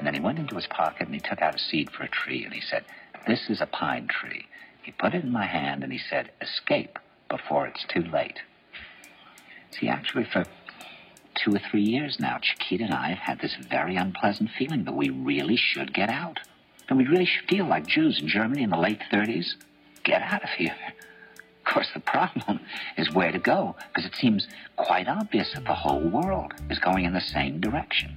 And then he went into his pocket and he took out a seed for a tree and he said, This is a pine tree. He put it in my hand and he said, Escape before it's too late. See, actually, for two or three years now, Chiquita and I have had this very unpleasant feeling that we really should get out. And we really should feel like Jews in Germany in the late 30s. Get out of here. Of course, the problem is where to go, because it seems quite obvious that the whole world is going in the same direction.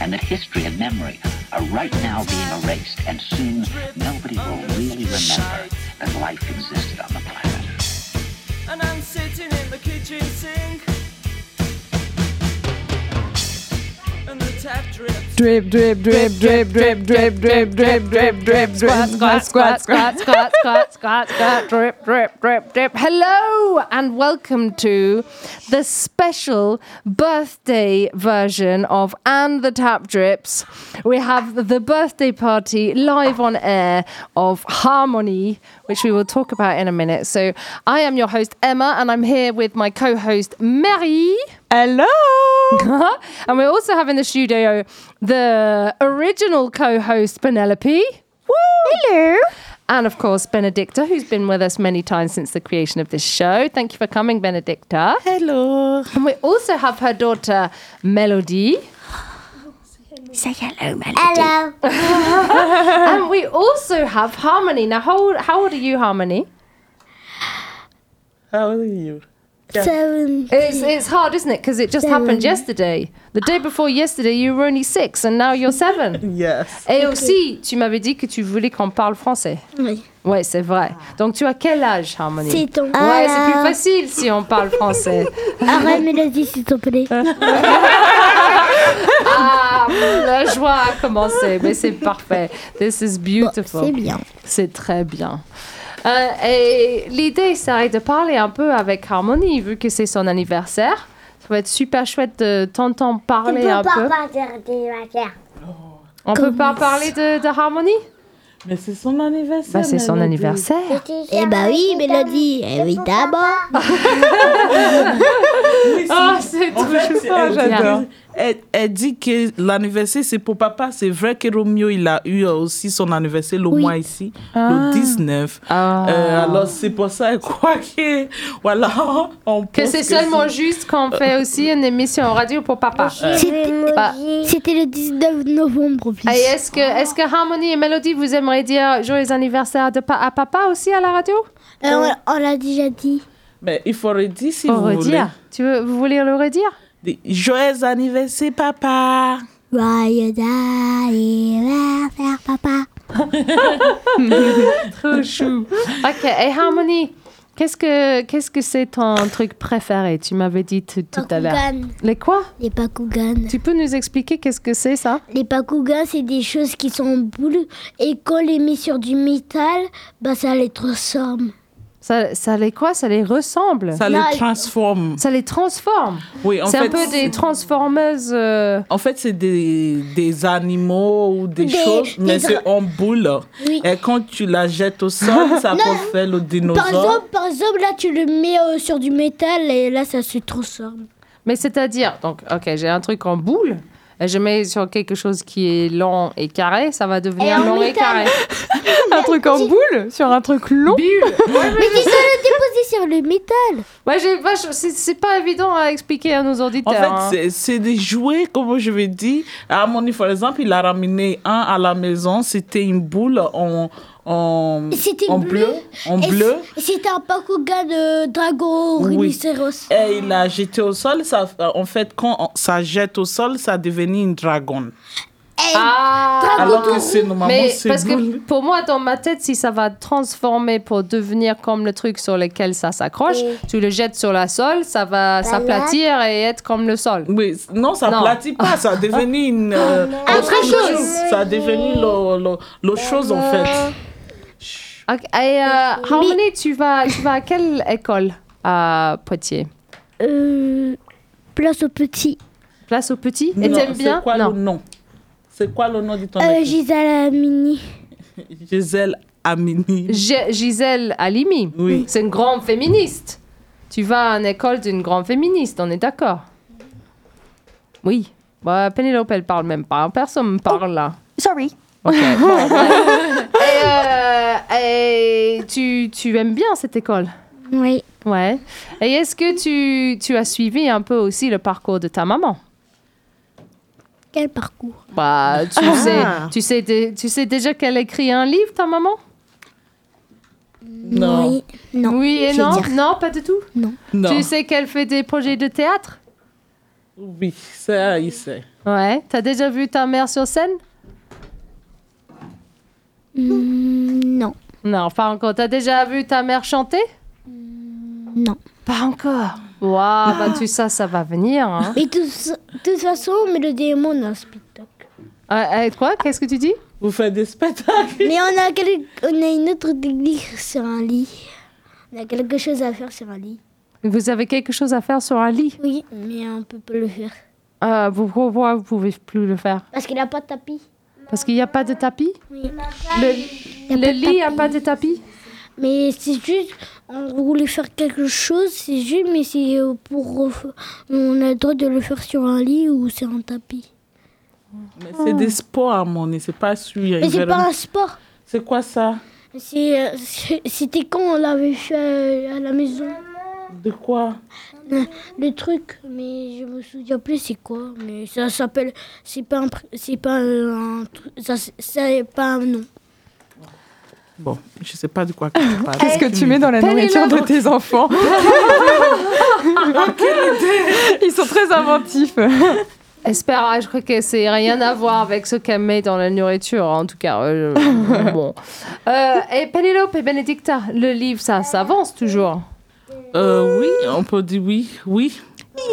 and that history and memory are right now being erased, and soon nobody will really remember that life existed on the planet. Drip, drip, drip, drip, drip, drip, drip, drip, drip, drip, squat, squat, squat, squat, squat, squat, squat, squat, drip, drip, drip, drip. Hello and welcome to the special birthday version of And the Tap Drips. We have the birthday party live on air of Harmony, which we will talk about in a minute. So I am your host Emma, and I'm here with my co-host Mary. Hello. and we're also have in the studio the original co-host Penelope. Woo! Hello. And of course, Benedicta, who's been with us many times since the creation of this show. Thank you for coming, Benedicta. Hello. And we also have her daughter, Melody. Say hello, Melody. Hello. and we also have Harmony. Now, how old, how old are you, Harmony? How old are you? Seven. It's, it's hard, isn't it? Because it just happened yesterday. The day before yesterday, you were only six, and now you're seven. Yes. Et aussi, tu m'avais dit que tu voulais qu'on parle français. Oui. Ouais, c'est vrai. Donc, tu as quel âge, Harmony C'est ton. Ouais, c'est plus facile si on parle français. Arrête, Mélodie, s'il te plaît. Ah, la joie a commencé, mais c'est parfait. This is beautiful. C'est bien. C'est très bien. Euh, et l'idée, c'est de parler un peu avec Harmony, vu que c'est son anniversaire. Ça va être super chouette de t'entendre parler un peu. On peut pas parler de, de Harmony Mais c'est son anniversaire. bah, C'est son anniversaire. Eh bah oui, Mélodie, évidemment. Oui, si. Ah, c'est En fait, dit j'adore. Elle, elle dit que l'anniversaire, c'est pour papa. C'est vrai que Romeo, il a eu aussi son anniversaire le Oui. mois ici, le 19. Ah. Euh, alors, c'est pour ça, elle croit que, voilà, on Que c'est seulement juste qu'on fait aussi une émission radio pour papa. C'était Bah. le 19 novembre. Et est-ce que, est que Harmony et Melody, vous aimeriez dire joyeux anniversaire de pa- à papa aussi à la radio? Euh, on on l'a déjà dit. Mais il faut redire si Pour vous voulez. redire. Tu veux, vous voulez le redire? Joyeux anniversaire, papa. Joyeux anniversaire, papa. Trop chou. ok, et Harmony, qu'est-ce que qu'est-ce que c'est ton truc préféré? Tu m'avais dit tout, à l'heure. Les quoi? Les Bakugan. Tu peux nous expliquer qu'est-ce que c'est ça? Les Bakugan, c'est des choses qui sont en boule. Et quand on les met sur du métal, bah ça les transforme. Ça, ça les quoi? Ça les ressemble Ça les transforme. Ça les transforme Oui, en C'est un peu des transformeuses. euh, En fait, c'est des, des animaux ou des, Des- choses, des mais c'est en boule. Oui. Et quand tu la jettes au sol, ça peut faire le Par dinosaure. exemple, par exemple, là, tu le mets euh, sur du métal et là, ça se transforme. Mais c'est-à-dire, donc, ok, j'ai un truc en boule. Et je mets sur quelque chose qui est long et carré, ça va devenir Et en long et carré. Un truc en boule sur un truc long. Bulle Mais tu dois le déposer sur le métal. Ouais, j'ai pas- je- c'est c'est pas évident à expliquer à nos En auditeurs. fait, hein. c'est- c'est des jouets, comme je vais dire. Harmony, par exemple, il a ramené un à la maison. C'était une boule en, en, C'était en bleu. bleu. En Et bleu. c- C'était un Bakugan de dragon Oui. rhinocéros. Et il a jeté au sol. Ça, en fait, quand on- ça jette au sol, ça devient une dragon. Et Ah Alors que c'est normalement mais c'est parce que pour moi, dans ma tête, si ça va transformer pour devenir comme le truc sur lequel ça s'accroche, Et- tu le jettes sur la sol, ça va s'aplatir et être comme le sol. Oui, non, ça Non. platit pas, ça a devenu une euh, Autre chose. Ça a devenu l'autre chose en fait. Ok, Et euh, Harmony, tu vas, tu vas à quelle école? À Poitiers euh, place au petit. Place au petit Et Non, t'aimes bien? C'est quoi Non. le nom? C'est quoi le nom de ton Euh, école? Gisèle Mini. Gisèle Amini. G- Gisèle Halimi? Oui. C'est une grande féministe. Tu vas à une école d'une grande féministe, on est d'accord? Oui. Bah, Pénélope, elle parle même pas. Personne ne parle là. Sorry. Ok. bon, bref. Et et tu, tu aimes bien cette école? Oui. Ouais. Et est-ce que tu, tu as suivi un peu aussi le parcours de ta maman? Quel parcours? Bah, tu sais, tu sais, dé- tu sais déjà qu'elle écrit un livre, ta maman? Non. Oui. Non. Oui et je vais non? dire. Non, pas du tout? Non. Tu sais qu'elle fait des projets de théâtre? Oui, ça, il sait. Ouais. T'as déjà vu ta mère sur scène? Hmm, non. Non, pas encore. T'as déjà vu ta mère chanter? Non. Pas encore. Waouh, bah tu sais, ça va venir. Hein. Mais de toute- façon, Mélodie et moi, on a un spectacle. Euh, euh, quoi? Qu'est-ce que tu dis? Vous faites des spectacles Mais on a, quel- on a une autre technique sur un lit. On a quelque chose à faire sur un lit. Vous avez quelque chose à faire sur un lit? Oui, mais on peut pas le faire. euh, vous, Pourquoi vous pouvez plus le faire Parce qu'il n'a pas de tapis. Parce qu'il n'y a pas de tapis Oui. Le, Il y a le pas de lit n'a tapis. pas de tapis Mais c'est juste, on voulait faire quelque chose, c'est juste, mais c'est euh, pour. ref- On a le droit de le faire sur un lit ou sur un tapis. Mais c'est des sports, Harmonie, c'est pas sûr. Mais c'est pas un sport. C'est quoi ça? C'est, euh, C'était quand on l'avait fait euh, à la maison. De quoi? Le, truc, mais je me souviens plus c'est quoi. Mais ça s'appelle. C'est pas un. C'est pas un. Ça, c'est- pas un nom. Bon, je sais pas de quoi que tu parles. Qu'est-ce que tu mets dans la nourriture de tes enfants Ils sont très inventifs. Espère, ah, je crois que c'est rien à voir avec ce qu'elle met dans la nourriture, en tout cas. euh, bon. Euh, et Penelope et Benedicta, le livre, ça, ça avance toujours. Euh, oui, on peut dire oui, oui.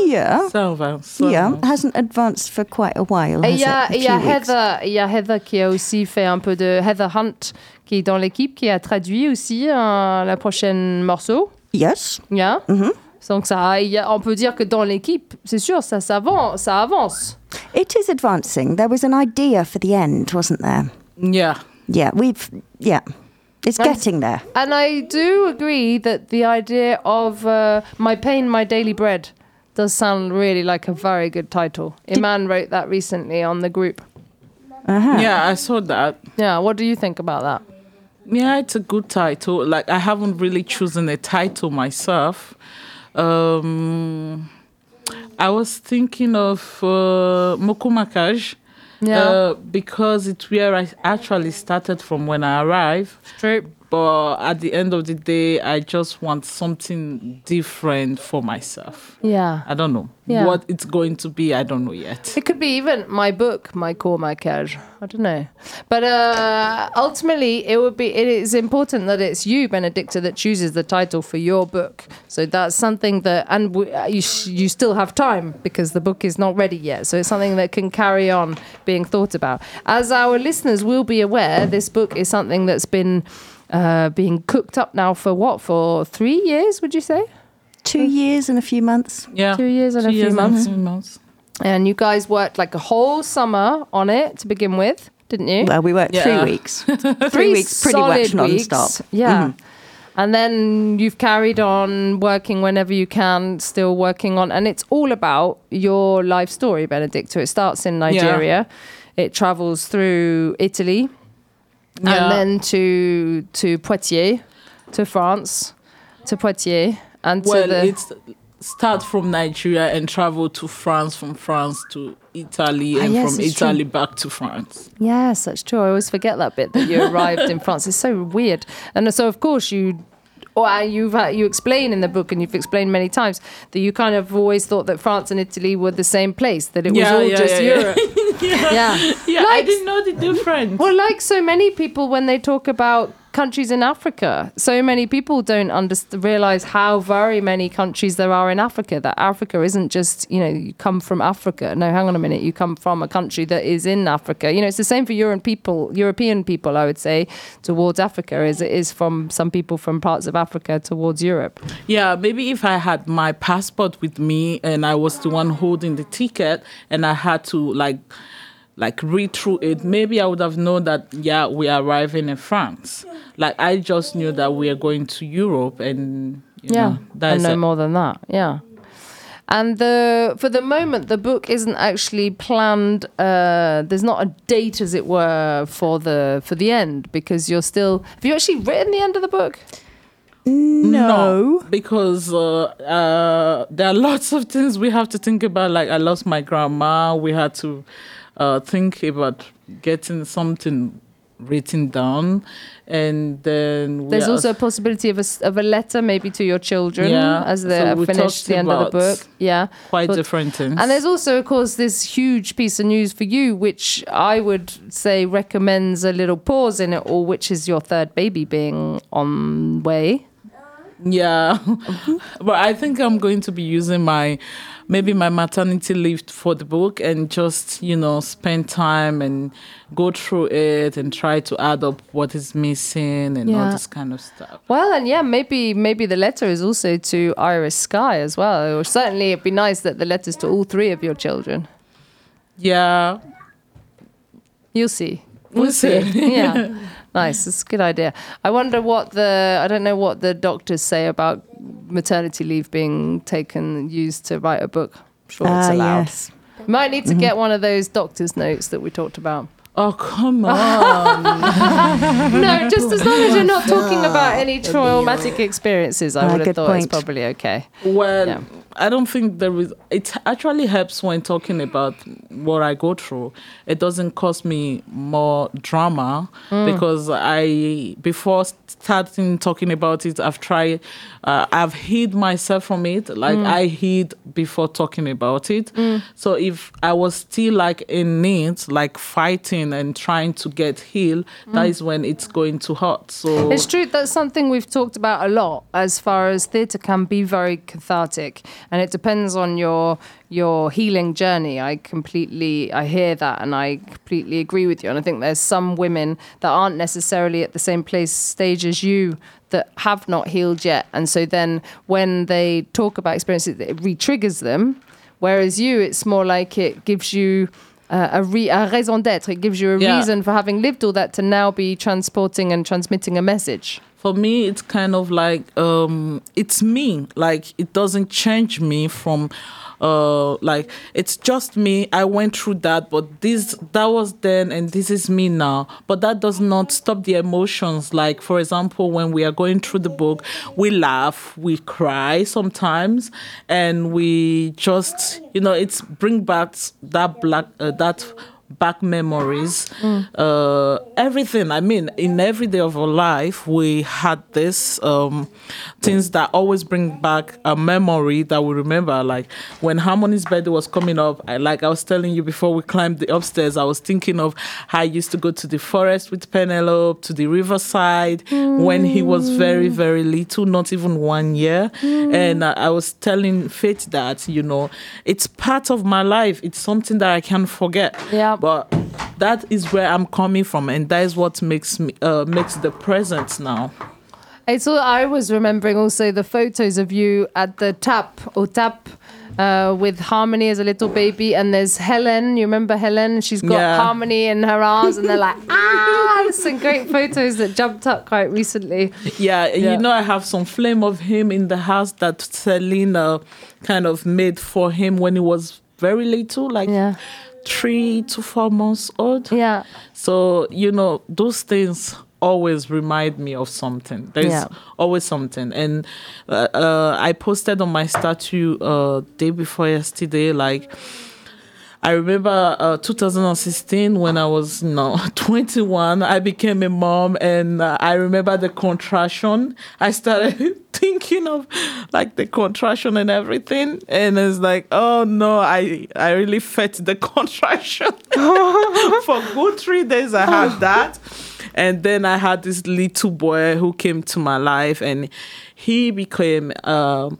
Yeah. Ça va. Ça Yeah, va. hasn't advanced for quite a while. Et has il y a, it? y a. Heather, il y a Heather qui a aussi fait un peu de Heather Hunt, qui est dans l'équipe, qui a traduit aussi euh, la prochaine morceau. Yes. Yeah. Mhm. Donc ça, y a- on peut dire que dans l'équipe, c'est sûr, ça, ça avance, ça avance. It is advancing. There was an idea for the end, wasn't there? Yeah. Yeah, we've. Yeah. It's Right. getting there. And I do agree that the idea of uh, my pain, my daily bread, does sound really like a very good title. Iman wrote that recently on the group. Uh-huh. Yeah, I saw that. Yeah, what do you think about that? Yeah, it's a good title. Like I haven't really chosen a title myself. Um, I was thinking of uh, Mokumakaj. Yeah. Uh, because it's where I actually started from when I arrived. True. But at the end of the day, I just want something different for myself. Yeah. I don't know Yeah. what it's going to be. I don't know yet. It could be even my book, my core, my cash. I don't know, but uh, ultimately, it would be. It is important that it's you, Benedicta, that chooses the title for your book. So that's something that, and w- uh, you sh- you still have time because the book is not ready yet. So it's something that can carry on being thought about. As our listeners will be aware, this book is something that's been uh, being cooked up now for what for three years? Would you say? Two years and a few months. Yeah, Two years and Two a few months. a few months. And you guys worked like a whole summer on it to begin with, didn't you? Well, we worked Yeah. three weeks. three weeks, pretty much solid weeks. non-stop. Yeah. And then you've carried on working whenever you can, still working on, and it's all about your life story, Benedicta. It starts in Nigeria, it travels through Italy, Yeah. and then to to Poitiers, to France, to Poitiers, and to well, the it's start from Nigeria and travel to France, from France to Italy, Ah, and yes, from it's true. Italy back to France. Yes, that's true. I always forget that bit that you arrived in France. It's so weird. And so, of course, you. Or you've uh, you explain in the book, and you've explained many times that you kind of always thought that France and Italy were the same place, that it was Yeah, all yeah, just yeah, yeah. Europe. yeah. Yeah, I Like- didn't know the difference. Well, like so many people, when they talk about countries in Africa, so many people don't underst- realize how very many countries there are in Africa. That Africa isn't just, you know, you come from Africa. No, hang on a minute, you come from a country that is in Africa. You know, it's the same for European people, European people, I would say, towards Africa, as it is from some people from parts of Africa towards Europe. Yeah, maybe if I had my passport with me and I was the one holding the ticket and I had to like like read through it, maybe I would have known that yeah, we are arriving in France. Like I just knew that we are going to Europe and you yeah, know, that and is no it. more than that. Yeah. And the for the moment, the book isn't actually planned. Uh, there's not a date, as it were, for the for the end because you're still. Have you actually written the end of the book? No. because uh, uh, there are lots of things we have to think about. Like I lost my grandma. We had to uh, think about getting something written down, and then There's also a possibility of a, of a letter, maybe to your children, Yeah, as they so have finished the end of the book. Yeah, quite but- different things. And there's also, of course, this huge piece of news for you, which I would say recommends a little pause in it all, which is your third baby being on way. Yeah, but I think I'm going to be using my maybe my maternity leave for the book and just you know spend time and go through it and try to add up what is missing and all this kind of stuff. Well, and yeah, maybe maybe the letter is also to Iris Sky as well. Or certainly, it'd be nice that the letters to all three of your children. Yeah, You'll see. we'll see. yeah. Nice. It's a good idea. I wonder what the I don't know what the doctors say about maternity leave being taken used to write a book. I'm sure it's Ah, allowed. yes. Might need to get one of those doctor's notes that we talked about. Oh come on! No, just as long as you're not talking about any traumatic experiences, I Ah, would have good thought it's probably okay. well, Yeah. I don't think there is. It actually helps when talking about what I go through. It doesn't cause me more drama Mm. because I before starting talking about it, I've tried. Uh, I've hid myself from it. Like Mm. I hid before talking about it. So if I was still like in it, like fighting and trying to get healed, that is when it's going to hurt. So Mm. It's true. That's something we've talked about a lot. As far as theatre can be very cathartic, and it depends on your your healing journey. I completely I hear that, and I completely agree with you. And I think there's some women that aren't necessarily at the same place stage as you that have not healed yet, and so then when they talk about experiences, it re-triggers them. Whereas you, it's more like it gives you. Uh, a, re- a raison d'être. It gives you a Yeah. reason for having lived all that to now be transporting and transmitting a message. For me it's kind of like um it's me. Like it doesn't change me from uh like it's just me. I went through that but this that was then and this is me now. But that does not stop the emotions. Like for example when we are going through the book we laugh we cry sometimes and we just you know it's bring back that black uh, that back memories, uh, everything. I mean, in every day of our life, we had this um, things that always bring back a memory that we remember. Like when Harmony's birthday was coming up, I, like I was telling you before we climbed the upstairs, I was thinking of how I used to go to the forest with Penelope, to the riverside when he was very, very little, not even one year. And I, I was telling Faith that, you know, it's part of my life. It's something that I can't forget. Yeah. But that is where I'm coming from, and that is what makes me uh, makes the present now. It's all, I was remembering also the photos of you at the tap or tap uh, with Harmony as a little baby, and there's Helen. You remember Helen? She's got Yeah. Harmony in her arms, and they're like, ah, there's some great photos that jumped up quite recently. Yeah, Yeah. you know, I have some flame of him in the house that Selena kind of made for him when he was very little, like Yeah. Three to four months old. Yeah. So, you know, those things always remind me of something. There's Yeah. always something. And uh, uh, I posted on my statue uh, day before yesterday, like, I remember uh, 2016 when I was you know 21, I became a mom, and uh, I remember the contraction. I started thinking of like the contraction and everything, and it's like, oh no, I I really felt the contraction for good three days. I had that, and then I had this little boy who came to my life, and he became. Um,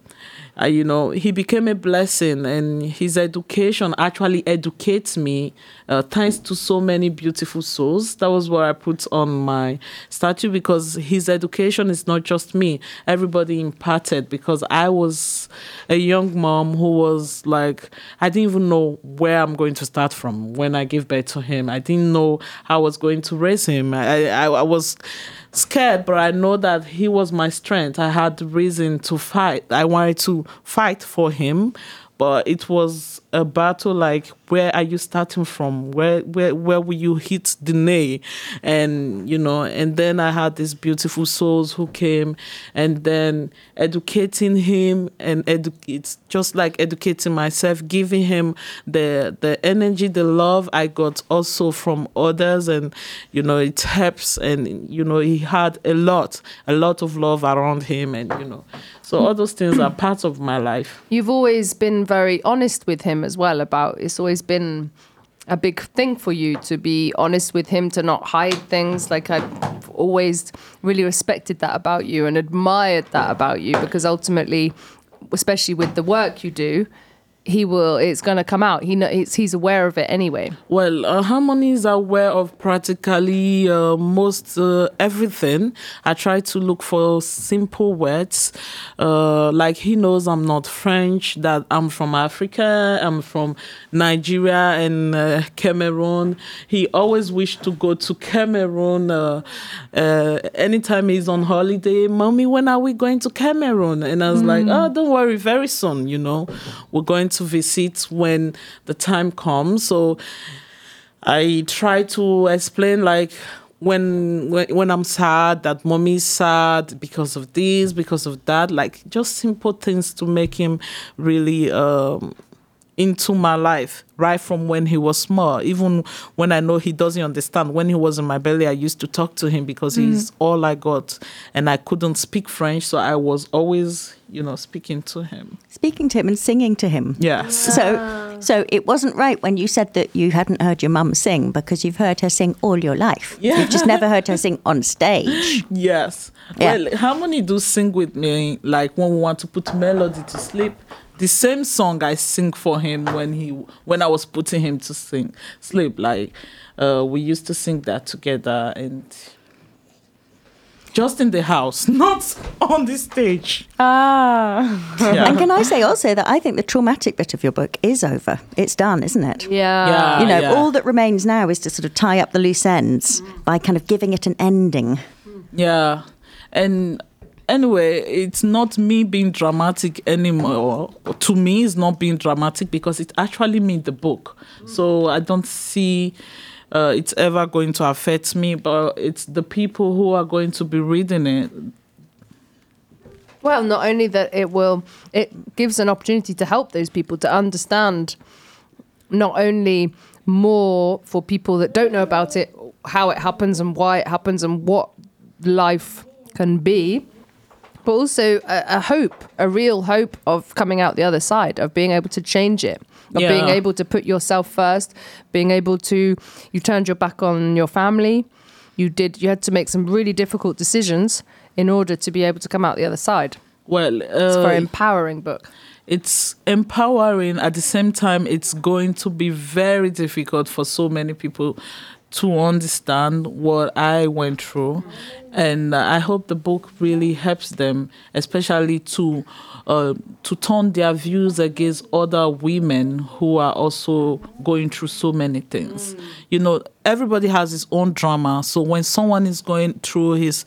uh, you know, he became a blessing, and his education actually educates me. Uh, thanks to so many beautiful souls. That was what I put on my statue because his education is not just me. Everybody imparted because I was a young mom who was like, I didn't even know where I'm going to start from when I gave birth to him. I didn't know how I was going to raise him. I, I, I was scared, but I know that he was my strength. I had reason to fight. I wanted to fight for him, but it was a battle like where are you starting from? Where where where will you hit the nail? And you know, and then I had these beautiful souls who came and then educating him and edu- it's just like educating myself, giving him the the energy, the love I got also from others and you know it helps and you know he had a lot, a lot of love around him and you know so all those things are part of my life. You've always been very honest with him as well about it's always been a big thing for you to be honest with him to not hide things. Like I've always really respected that about you and admired that about you because ultimately especially with the work you do he will it's going to come out he know it's, he's aware of it anyway Well, uh, Harmony is aware of practically uh, most uh, everything. I try to look for simple words. Uh, like he knows I'm not French, that I'm from Africa, I'm from Nigeria and uh, Cameroon. He always wished to go to Cameroon. Uh, uh, anytime he's on holiday, Mommy, when are we going to Cameroon? And I was like, Oh, don't worry, very soon, you know. We're going to visit when the time comes. So I try to explain like when when when I'm sad that mommy's sad because of this, because of that, like just simple things to make him really um into my life right from when he was small even when i know he doesn't understand when he was in my belly i used to talk to him because he's mm. all i got and i couldn't speak french so i was always you know speaking to him Speaking to him and singing to him. yes So, so it wasn't right when you said that you hadn't heard your mum sing because you've heard her sing all your life. Yeah. You've just never heard her sing on stage. Yes. Yeah. Well, many do sing with me like when we want to put melody to sleep. The same song I sing for him when he when I was putting him to sing sleep. Like uh, we used to sing that together and just in the house, not on the stage. Ah. Yeah. And can I say also that I think the traumatic bit of your book is over. It's done, isn't it? yeah Yeah. You know, yeah. all that remains now is to sort of tie up the loose ends by kind of giving it an ending. Yeah. and anyway it's not me being dramatic anymore. To me it's not being dramatic because it actually means the book. So i don't see uh, it's ever going to affect me but it's the people who are going to be reading it. Well, not only that it will, it gives an opportunity to help those people to understand not only more for people that don't know about it, how it happens and why it happens and what life can be, but also a, a hope, a real hope of coming out the other side, of being able to change it, of being able to put yourself first, being able to, you turned your back on your family, you did, you had to make some really difficult decisions in order to be able to come out the other side. well It's a very uh, empowering book. it's empowering at the same time it's going to be very difficult for so many people to understand what i went through. And i hope the book really helps them especially to uh, to turn their views against other women who are also going through so many things. You know everybody has his own drama. So when someone is going through his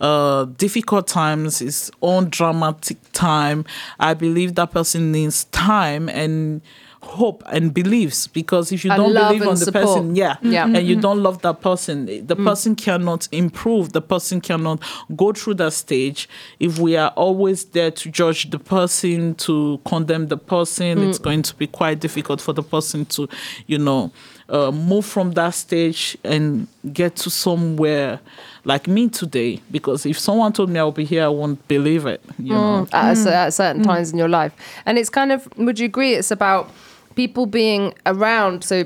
uh, difficult times his own dramatic time i believe that person needs time and hope and beliefs because if you And don't believe on the support. person yeah, Yeah. and you mm-hmm. don't love that person the mm. person cannot improve the person cannot go through that stage if we are always there to judge the person to condemn the person it's mm. going to be quite difficult for the person to you know uh, move from that stage and get to somewhere like me today because if someone told me i'll be here i won't believe it you mm. know at, a at certain times in your life. And it's kind of, would you agree? It's about people being around. So,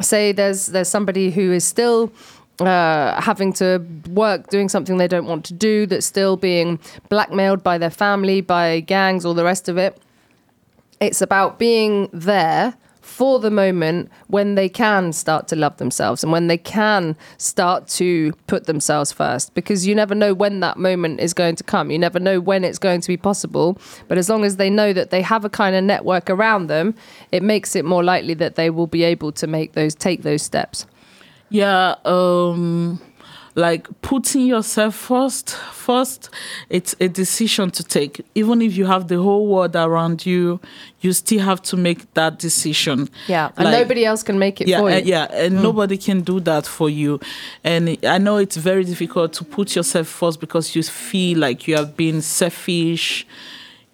say there's there's somebody who is still uh, having to work doing something they don't want to do, that's still being blackmailed by their family, by gangs, all the rest of it. It's about being there for the moment when they can start to love themselves and when they can start to put themselves first because you never know when that moment is going to come. You never know when it's going to be possible but as long as they know that they have a kind of network around them it makes it more likely that they will be able to make those take those steps. Yeah um like putting yourself first first it's a decision to take even if you have the whole world around you you still have to make that decision yeah and nobody else can make it yeah, for you uh, yeah, and nobody can do that for you. And I know it's very difficult to put yourself first because you feel like you have been selfish.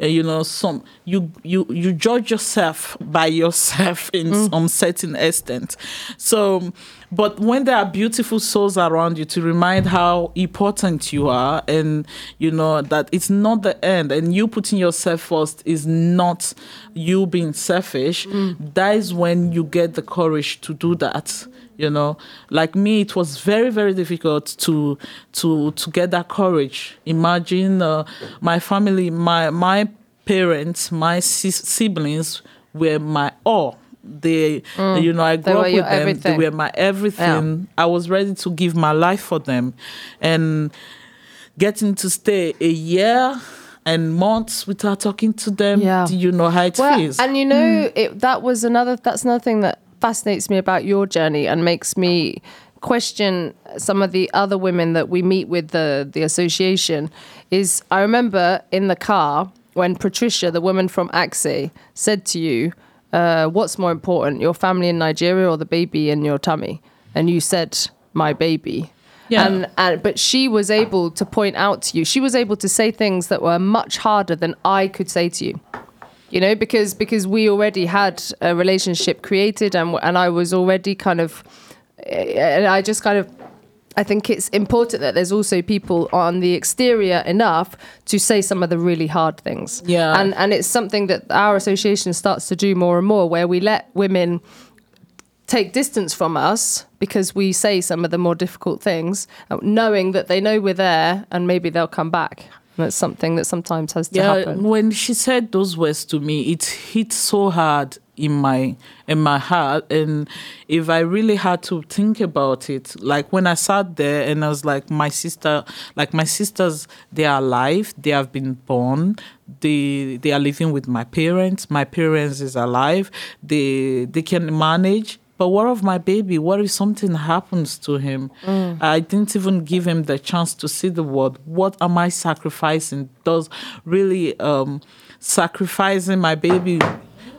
uh, You know, some you you you judge yourself by yourself in some certain extent. So, but when there are beautiful souls around you to remind how important you are, and you know that it's not the end, and you putting yourself first is not you being selfish. That is when you get the courage to do that you know. Like me it was very very difficult to to to get that courage. Imagine uh, my family my my parents my siblings were my all they mm. you know i grew up with them. Everything. they were my everything. I was ready to give my life for them. And getting to stay a year and months without talking to them Yeah. do you know how it well, feels? and you know mm. it, that was another that's another thing that fascinates me about your journey and makes me question some of the other women that we meet with the the association is I remember in the car when Patricia, the woman from Axe, said to you, uh, "What's more important, your family in Nigeria or the baby in your tummy?" And you said, "My baby." Yeah. And, and but she was able to point out to you. She was able to say things that were much harder than I could say to you you know because because we already had a relationship created and and I was already kind of and I just kind of I think it's important that there's also people on the exterior enough to say some of the really hard things. Yeah. And and it's something that our association starts to do more and more where we let women take distance from us because we say some of the more difficult things, uh, knowing that they know we're there and maybe they'll come back. And that's something that sometimes has to yeah happen. when she said those words to me it hit so hard in my in my heart and if i really had to think about it like when i sat there and i was like my sister like my sisters they are alive they have been born they they are living with my parents my parents is alive they they can manage But what of my baby? What if something happens to him? I didn't even give him the chance to see the world. What am I sacrificing? Does really um, sacrificing my baby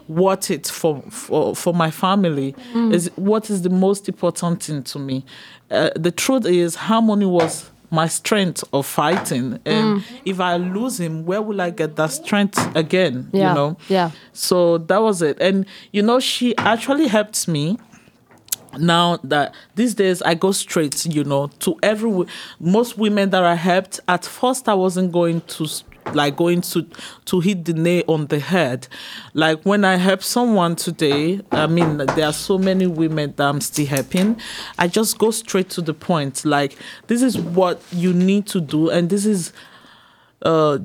worth it for for, for my family? Is what is the most important thing to me? Uh, the truth is, harmony was my strength of fighting. And if I lose him, where will I get that strength again? Yeah, You know. yeah. So that was it. And you know, she actually helped me now that these days I go straight, you know, to every most women that I helped. At first, I wasn't going to like going to to hit the nail on the head. Like when I help someone today, I mean, there are so many women that I'm still helping. I just go straight to the point. Like this is what you need to do, and this is uh,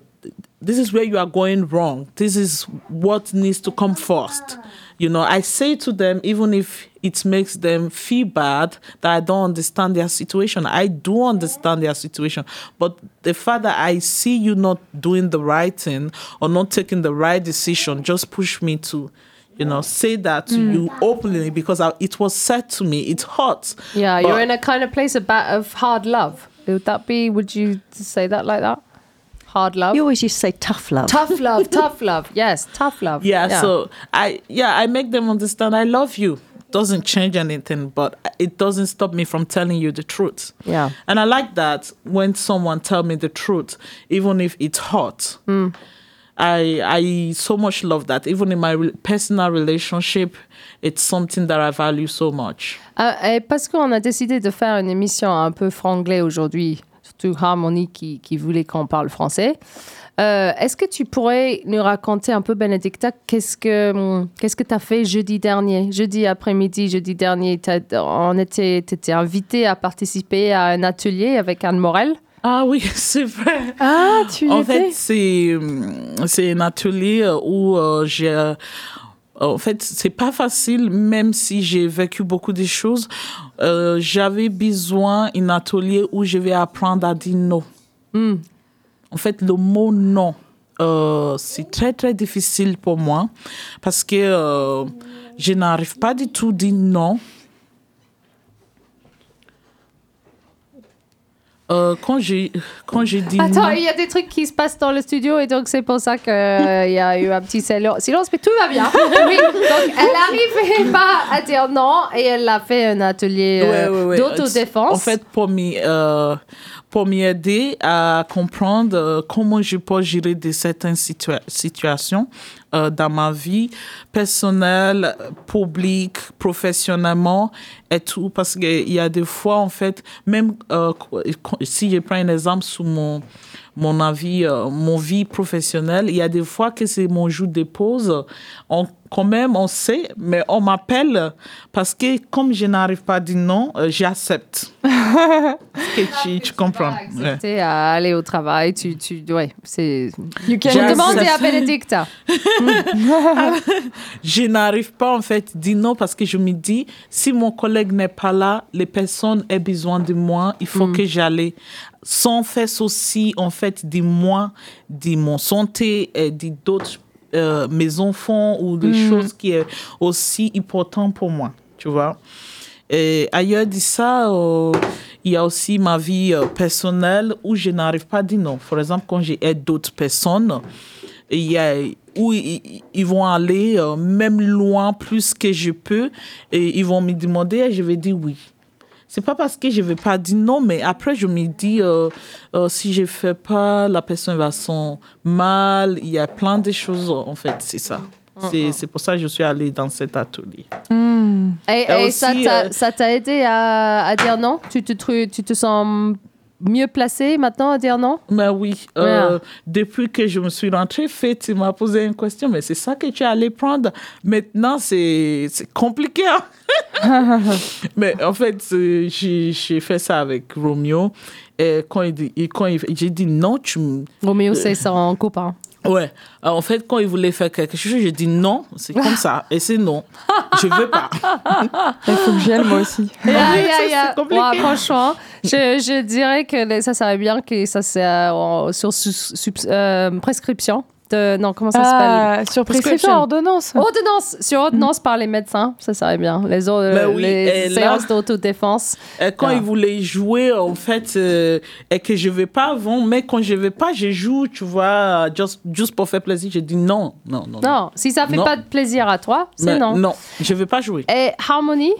this is where you are going wrong. This is what needs to come first. You know, I say to them, even if it makes them feel bad that I don't understand their situation, I do understand their situation. But the fact that I see you not doing the right thing or not taking the right decision just push me to, you know, say that to you mm. openly because I, it was said to me. It hurts. Yeah, you're in a kind of place of, ba- of hard love. Would that be, would you say that like that? Hard love? You always used to say tough love. tough love, tough love. Yes, tough love. yeah, so i yeah i make them understand i love you doesn't change anything but it doesn't stop me from telling you the truth Yeah. and i like that when someone tell me the truth even if it hurts hmm. I I so much love that. Even in my re- personal relationship, it's something that I value so much. Ah, eh, euh, et parce qu'on a décidé de faire une émission un peu franglais aujourd'hui, surtout Harmony qui, qui voulait qu'on parle français. euh, Est-ce que tu pourrais nous raconter un peu, Benedicta, qu'est-ce que hum, qu'est-ce que tu as fait jeudi dernier, jeudi après-midi, jeudi dernier? On était, étais invité à participer à un atelier avec Anne Morel. Ah oui, c'est vrai. Ah, tu En fait, c'est hum, c'est un atelier où euh, j'ai en fait, c'est pas facile, même si j'ai vécu beaucoup de choses. Euh, J'avais besoin d'un atelier où je vais apprendre à dire non. En fait, le mot non, euh, c'est très très difficile pour moi parce que euh, je n'arrive pas du tout à dire non. Euh, quand j'ai quand j'ai dit Attends, il y a des trucs qui se passent dans le studio et donc c'est pour ça qu'il y a eu un petit silence, mais tout va bien. Oui, donc elle n'arrivait pas à dire non et elle a fait un atelier euh, Ouais, ouais, ouais. d'autodéfense. En fait, pour euh, pour m'y aider à comprendre euh, comment je peux gérer de certaines situa- situations euh, dans ma vie personnelle, publique, professionnellement et tout. Parce qu'il y a des fois, en fait, même euh, si je prends un exemple sous mon mon avis, mon vie professionnelle, il y a des fois que c'est mon jour de pause. Quand même, on sait, mais on m'appelle parce que comme je n'arrive pas à dire non, euh, j'accepte. Tu, tu comprends? Ouais. accepter à aller au travail, tu, tu, ouais, c'est. You can demandais à Benedicta. Je n'arrive pas en fait à dire non parce que je me dis, si mon collègue n'est pas là, les personnes ont besoin de moi, il faut que j'aille. Sans faire aussi, en fait, de moi, de mon santé et de d'autres, euh, mes enfants ou des choses qui est aussi important pour moi, tu vois. Et ailleurs de ça, euh, il y a aussi ma vie euh, personnelle où je n'arrive pas à dire non. Par exemple, quand j'aide d'autres personnes, il y a où ils, vont aller même loin plus que je peux et ils vont me demander et je vais dire oui. C'est pas parce que je vais pas dire non, mais après je me dis euh, euh, si je fais pas, la personne va sent mal. Il y a plein de choses en fait, c'est ça. C'est c'est pour ça que je suis allée dans cet atelier. Et, Et aussi, euh, ça t'a aidé à, à dire non? Tu te, tu te sens mieux placé maintenant à dire non? Mais oui, euh, depuis que je me suis rentrée, fait, tu m'as posé une question, mais c'est ça que tu es allé prendre. Maintenant, c'est compliqué. hein. mais en fait, euh, j'ai fait ça avec Romeo. Et quand il dit, quand il, j'ai dit non, tu me- Roméo, c'est son copain. Ouais. Euh, en fait, quand il voulait faire quelque chose, j'ai dit non, c'est comme ça. Et c'est non. Je veux pas. Il faut que j'y aille moi aussi. Yeah, yeah, c'est yeah. compliqué. Ouais, franchement, je, je dirait que ça serait bien que ça c'est euh, sur euh, prescription. De. Non, comment ça s'appelle Ah, sur Prescription. ordonnance. Ordonnance, sur ordonnance par les médecins, ça serait bien. Les, autres, Ben oui, les séances d'autodéfense. Et quand Ah. il voulait jouer, en fait, euh, et que je vais pas avant, mais quand je vais pas, je joue, tu vois, just, juste pour faire plaisir. Je dis non, non, non. Non, si ça fait Non. pas de plaisir à toi, c'est non. Non, je vais pas jouer. Et Harmony,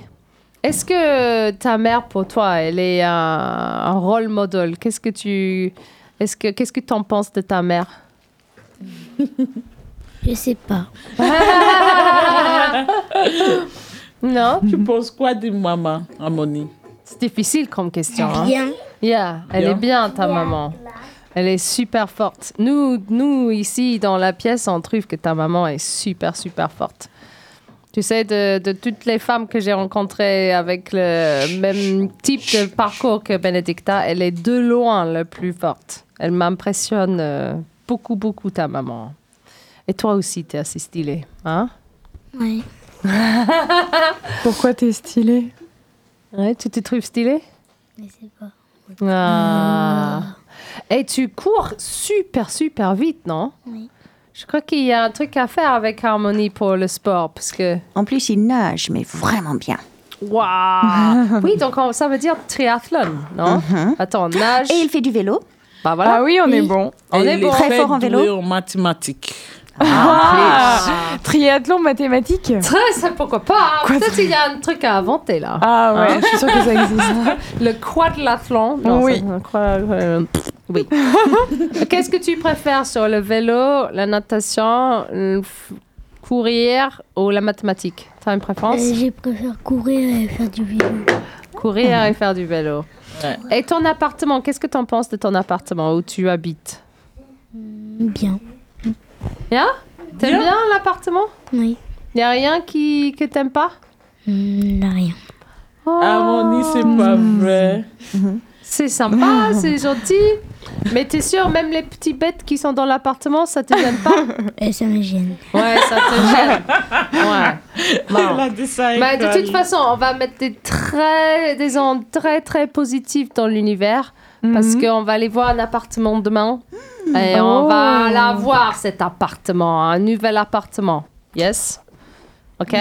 est-ce que ta mère, pour toi, elle est un, un rôle modèle Qu'est-ce que tu. Est-ce que qu'est-ce que tu en penses de ta mère? Je sais pas. Non? Tu penses quoi de maman, Harmonie C'est difficile comme question. hein. Rien. Yeah, elle Bien. est bien, ta maman. Elle est super forte. Nous, nous, ici, dans la pièce, on trouve que ta maman est super, super forte. Tu sais, de, de toutes les femmes que j'ai rencontrées avec le même type de parcours que Benedicta, elle est de loin la plus forte. Elle m'impressionne euh, beaucoup, beaucoup, ta maman. Et toi aussi, tu es assez stylée. Hein? Ouais. Pourquoi t'es stylée Ouais, tu te trouves stylée? Je sais pas. Ah. Et tu cours super, super vite, non? Oui. Je crois qu'il y a un truc à faire avec Harmonie pour le sport, parce que... En plus, il nage, mais vraiment bien. Waouh Oui, donc on- ça veut dire triathlon, non? Attends, nage... Et il fait du vélo. Bah voilà. Ah oui, on est bon. On est bon. Très fort en vélo. en mathématiques. Ah, triathlon mathématique. Très, ça, pourquoi pas? Hein. Peut-être qu'il y a un truc à inventer, là. Ah ouais, je suis sûre que ça existe. Le quadlathlon. Non, Oui. ça- oui. Qu'est-ce que tu préfères sur le vélo, la natation, le courir ou la mathématique? T'as une préférence? Euh, je préfère courir et faire du vélo. Courir et faire du vélo. Ouais. Et ton appartement, qu'est-ce que tu en penses de ton appartement où tu habites? Bien. Bien? T'aimes Bien. bien l'appartement? Oui. Y a rien qui que t'aimes pas? Hmm, rien. Oh, Harmonie, c'est pas vrai. C'est sympa, c'est gentil. Mais t'es sûr, même les petits bêtes qui sont dans l'appartement, ça te gêne pas Et ça me gêne. Ouais, ça te gêne. Ouais. Bon. Elle a dit ça Bah, de école. toute façon, on va mettre des très, des ondes très très positives dans l'univers parce qu'on va aller voir un appartement demain et on Oh. va l'avoir cet appartement, un nouvel appartement. Yes? Ok?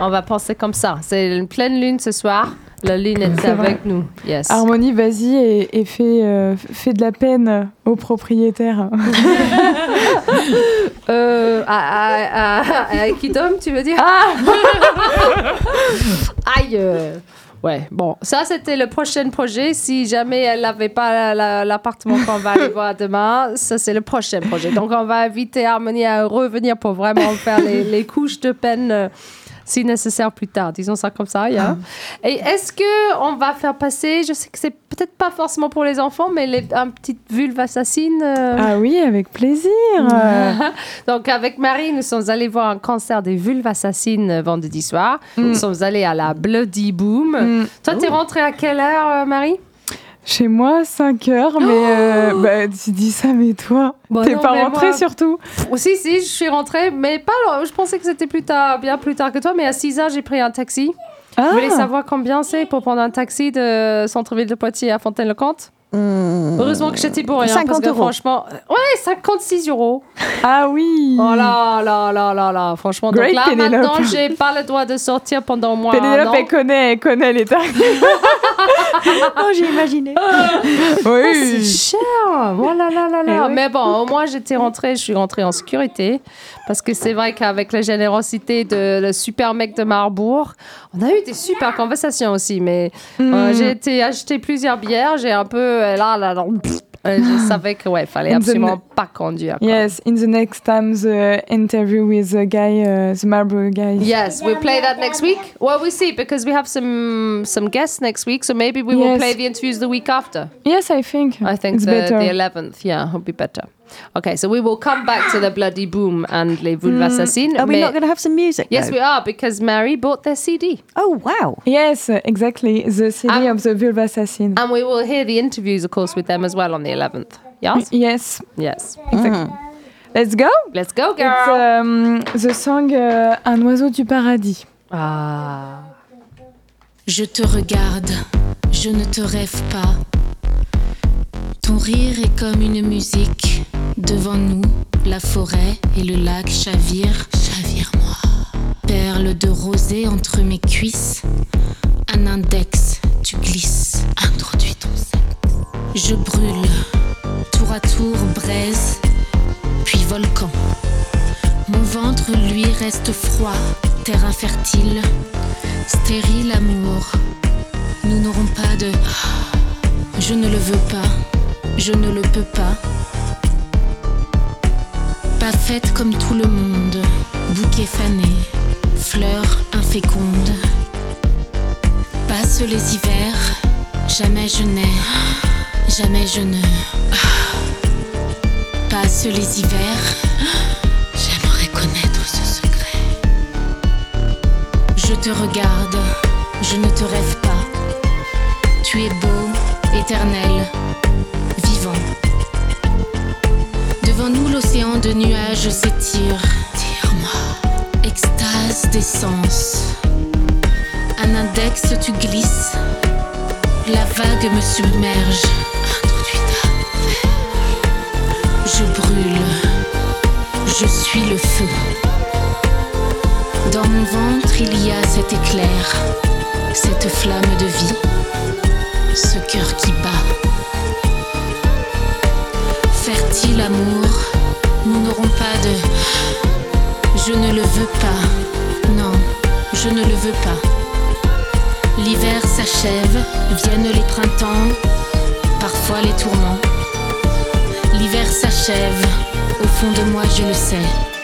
On va penser comme ça. C'est une pleine lune ce soir. La lune est, vrai. avec nous. Yes. Harmonie, vas-y et, et fais, euh, fais de la peine aux propriétaires. Euh, à, à, à, à Equidom, tu veux dire? Ah Aïe Ouais, bon, ça c'était le prochain projet. Si jamais elle n'avait pas la- la- l'appartement qu'on va aller voir demain, ça c'est le prochain projet. Donc on va inviter Harmonie à revenir pour vraiment faire les, les couches de peine euh, si nécessaire plus tard. Disons ça comme ça. yeah. Et est-ce que on va faire passer, je sais que c'est peut-être pas forcément pour les enfants, mais les, un petit vulve assassine euh, Ah oui, avec plaisir. Donc, avec Marie, nous sommes allés voir un concert des vulves assassines euh, vendredi soir. Nous sommes allés à la Bloody Boom. Mm. Toi, t'es rentrée à quelle heure, euh, Marie? Chez moi, 5 heures, mais euh, bah, tu dis ça, mais toi, Bah t'es pas rentrée moi- surtout. Oh, Si, si, je suis rentrée, mais pas loin. Je pensais que c'était plus tard, bien plus tard que toi, mais à 6 heures, j'ai pris un taxi. Ah, Vous voulez savoir combien c'est pour prendre un taxi de centre-ville de Poitiers à Fontaine-le-Comte Hmm. Heureusement que j'étais pour rien, parce 50 que euros. franchement... Ouais, 56 euros. ah oui. Oh là là là là là, franchement. Great Donc là, Pénélope. maintenant, j'ai pas le droit de sortir pendant au moins un Pénélope, an. elle connaît, elle connaît les tarifs. Oh, j'ai imaginé. Ah, c'est oui. cher. Oh là là là oui. Mais bon, au moins j'étais rentrée, je suis rentrée en sécurité. Parce que c'est vrai qu'avec la générosité de le super mec de Marbourg, on a eu des super conversations aussi. Mais euh, j'ai été acheter plusieurs bières, j'ai un peu euh, là là là. pff, je savais que ouais, fallait the absolument pas conduire. quoi. Yes, in the next time the interview with the guy, uh, the Marlboro guy. Yes, we'll play that next week. Well, we'll see because we have some some guests next week, so maybe we will play the interviews the week after. Yes, I think. I think it's the, better. the 11th, yeah, it'll be better. Okay, so we will come back to the bloody boom and les vulves assassines. Are we mais- not going to have some music? yes, though? we are because Mary bought their CD, Oh, wow. Yes, exactly. The Um, of the Vulva Assassin. and we will hear the interviews, of course, with them as well on the 11th. Yes, Yes, yes. let's go? Let's go, It's girl. um, the song uh, Un oiseau du paradis. Ah. Je te regarde, je ne te rêve pas. Ton rire est comme une musique devant nous, La forêt et le lac chavirent. Chavire-moi. Perle de rosée entre mes cuisses. Un index, tu glisses. Introduis ton sexe. Je brûle. Tour à tour, braise. Puis volcan. Mon ventre, lui, reste froid. Terre infertile. Stérile amour. Nous n'aurons pas de. Je ne le veux pas. Je ne le peux pas. Pas faite comme tout le monde. Bouquet fané. Fleurs infécondes. Passe les hivers. Jamais je n'ai. Jamais je ne. Passe les hivers. J'aimerais connaître ce secret. Je te regarde, je ne te rêve pas. Tu es beau, éternel, l'océan de nuages s'étire. Tire-moi. Extase d'essence. Un index, tu glisses. La vague me submerge. Je brûle. Je suis le feu. Dans mon ventre, il y a cet éclair, cette flamme de vie, ce cœur qui bat. Fertile amour, nous n'aurons pas de... Je ne le veux pas. Non, je ne le veux pas. L'hiver s'achève, viennent les printemps, parfois les tourments. L'hiver s'achève, au fond de moi je le sais.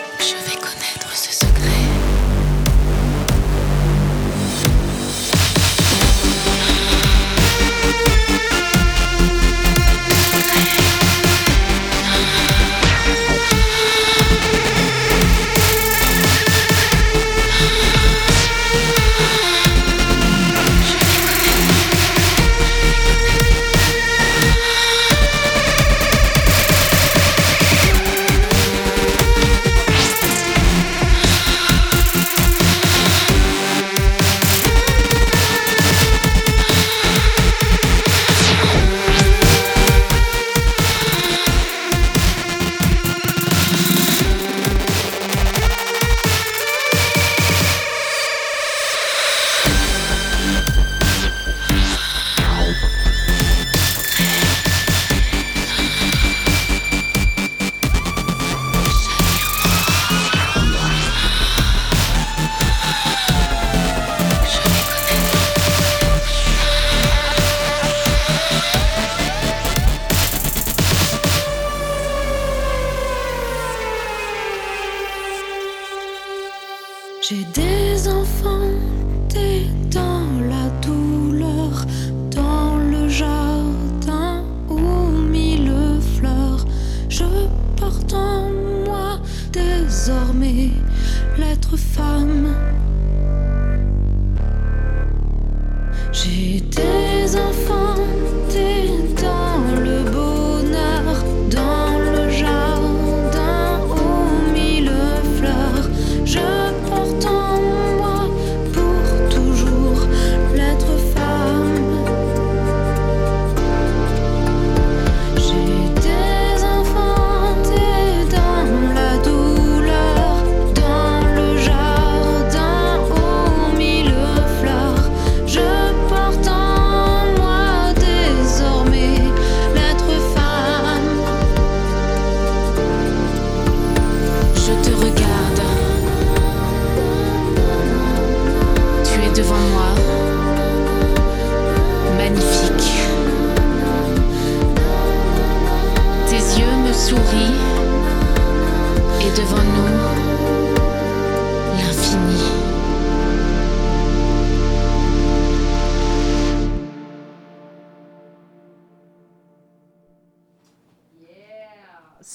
friends.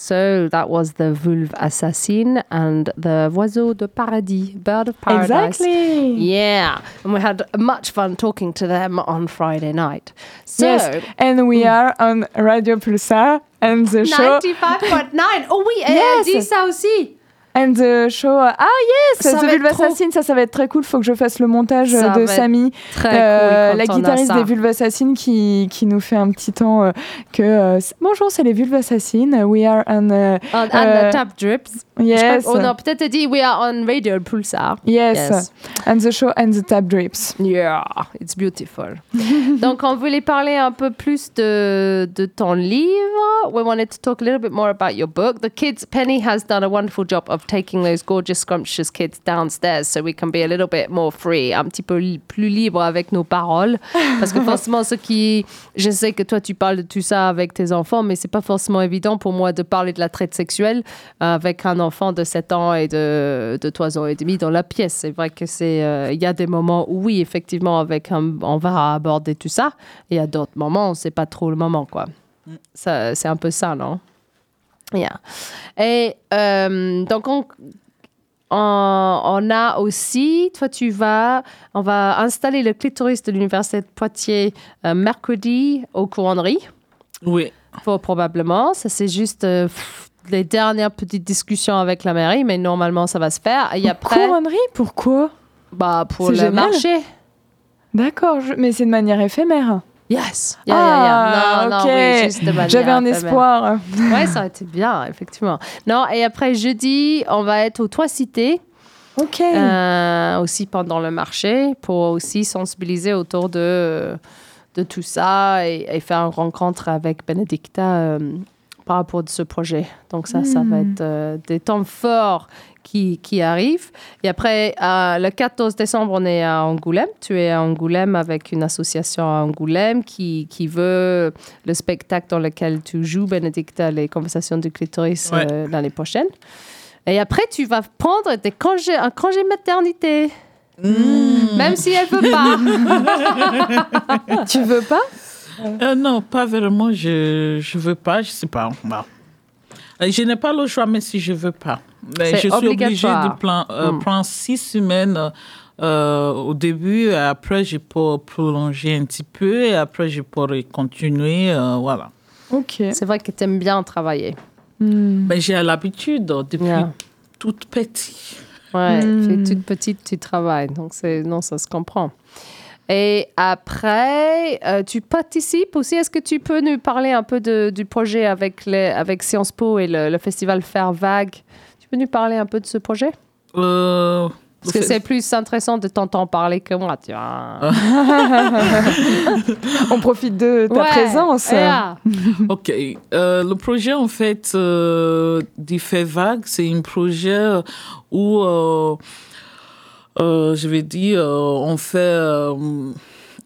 So that was the Vulve Assassin and the Oiseau de Paradis, Bird of Paradise. Exactly. Yeah, and we had much fun talking to them on Friday night. So, yes, and we mm. are on Radio Pulsar and the show. 95.9. Oh oui, uh, et Yes. dit ça aussi. And the show. Ah yes, Ça The trop- Assassin, ça, ça va être très cool. Faut que je fasse le montage Ça euh, de Samy, euh, cool. la guitariste des Vulva Assassins, qui, qui nous fait un petit temps euh, que euh, bonjour, c'est les Vulva Assassins. We are on. On, on the tap drips. Yes. crois- on a peut-être dit we are on radio Pulsar. Yes. Yes. And the show and the tap drips. Yeah, it's beautiful. Donc, on voulait parler un peu plus de, de ton livre. We wanted to talk a little bit more about your book. The kids, Penny has done a wonderful job of taking those gorgeous, scrumptious kids downstairs so we can be a little bit more free, un petit peu li- plus libre avec nos paroles. Parce que forcément, ce qui. Je sais que toi, tu parles de tout ça avec tes enfants, mais c'est pas forcément évident pour moi de parler de la traite sexuelle euh, avec un enfant de 7 ans et de, de 3 ans et demi dans la pièce. C'est vrai que c'est. euh, Il y a des moments où, oui, effectivement, avec un- on va aborder tout ça. Et il y a d'autres moments où c'est pas trop le moment, quoi. Ça, c'est un peu ça, non? Yeah. Et euh, donc, on, on, on a aussi, toi, tu vas, on va installer le clitoris de l'Université de Poitiers euh, mercredi au couronnerie. Oui. Fort probablement. Ça, c'est juste euh, pff, les dernières petites discussions avec la mairie, mais normalement, ça va se faire. Et après, Couronnerie, pourquoi? Bah, pour le génial. marché. D'accord, je- mais c'est de manière éphémère. Yes. Yeah, yeah, yeah. Ah, Non, non, ok. oui, juste J'avais un espoir. Ouais, ça aurait été bien, effectivement. Non, et après, jeudi, on va être aux Trois Cités, Ok. euh, aussi pendant le marché, pour aussi sensibiliser autour de, de tout ça et, et faire une rencontre avec Benedicta euh, par rapport à ce projet. Donc ça, ça va être euh, des temps forts qui, qui arrivent. Et après, euh, le 14 décembre, on est à Angoulême. Tu es à Angoulême avec une association à Angoulême qui, qui veut le spectacle dans lequel tu joues, Benedicta, les conversations du clitoris Ouais. euh, l'année prochaine. Et après, tu vas prendre des congés, un congé maternité. Même si elle veut pas. Tu veux pas? Euh, non, pas vraiment. Je je veux pas. Je sais pas. Euh, Je n'ai pas le choix, mais si je veux pas. Mais je suis obligée de plan- euh, Mm. prendre six semaines euh, au début. Et après, je peux prolonger un petit peu. Et après, je pourrai continuer. euh, voilà. Ok. C'est vrai que tu aimes bien travailler. Hmm. Mais j'ai l'habitude depuis Yeah. toute petite. Ouais, Mm. toute petite, tu travailles. Donc, c'est, non, ça se comprend. Et après, euh, tu participes aussi? Est-ce que tu peux nous parler un peu de- du projet avec, les, avec Sciences Po et le, le festival Faire Vague? Tu peux nous parler un peu de ce projet? Euh, Parce que c'est plus intéressant de t'entendre parler que moi, tu vois. On profite de ta Ouais, présence. yeah. Ok. Euh, le projet, en fait, euh, du Fait Vague, c'est un projet où, euh, euh, je vais dire, euh, on fait euh,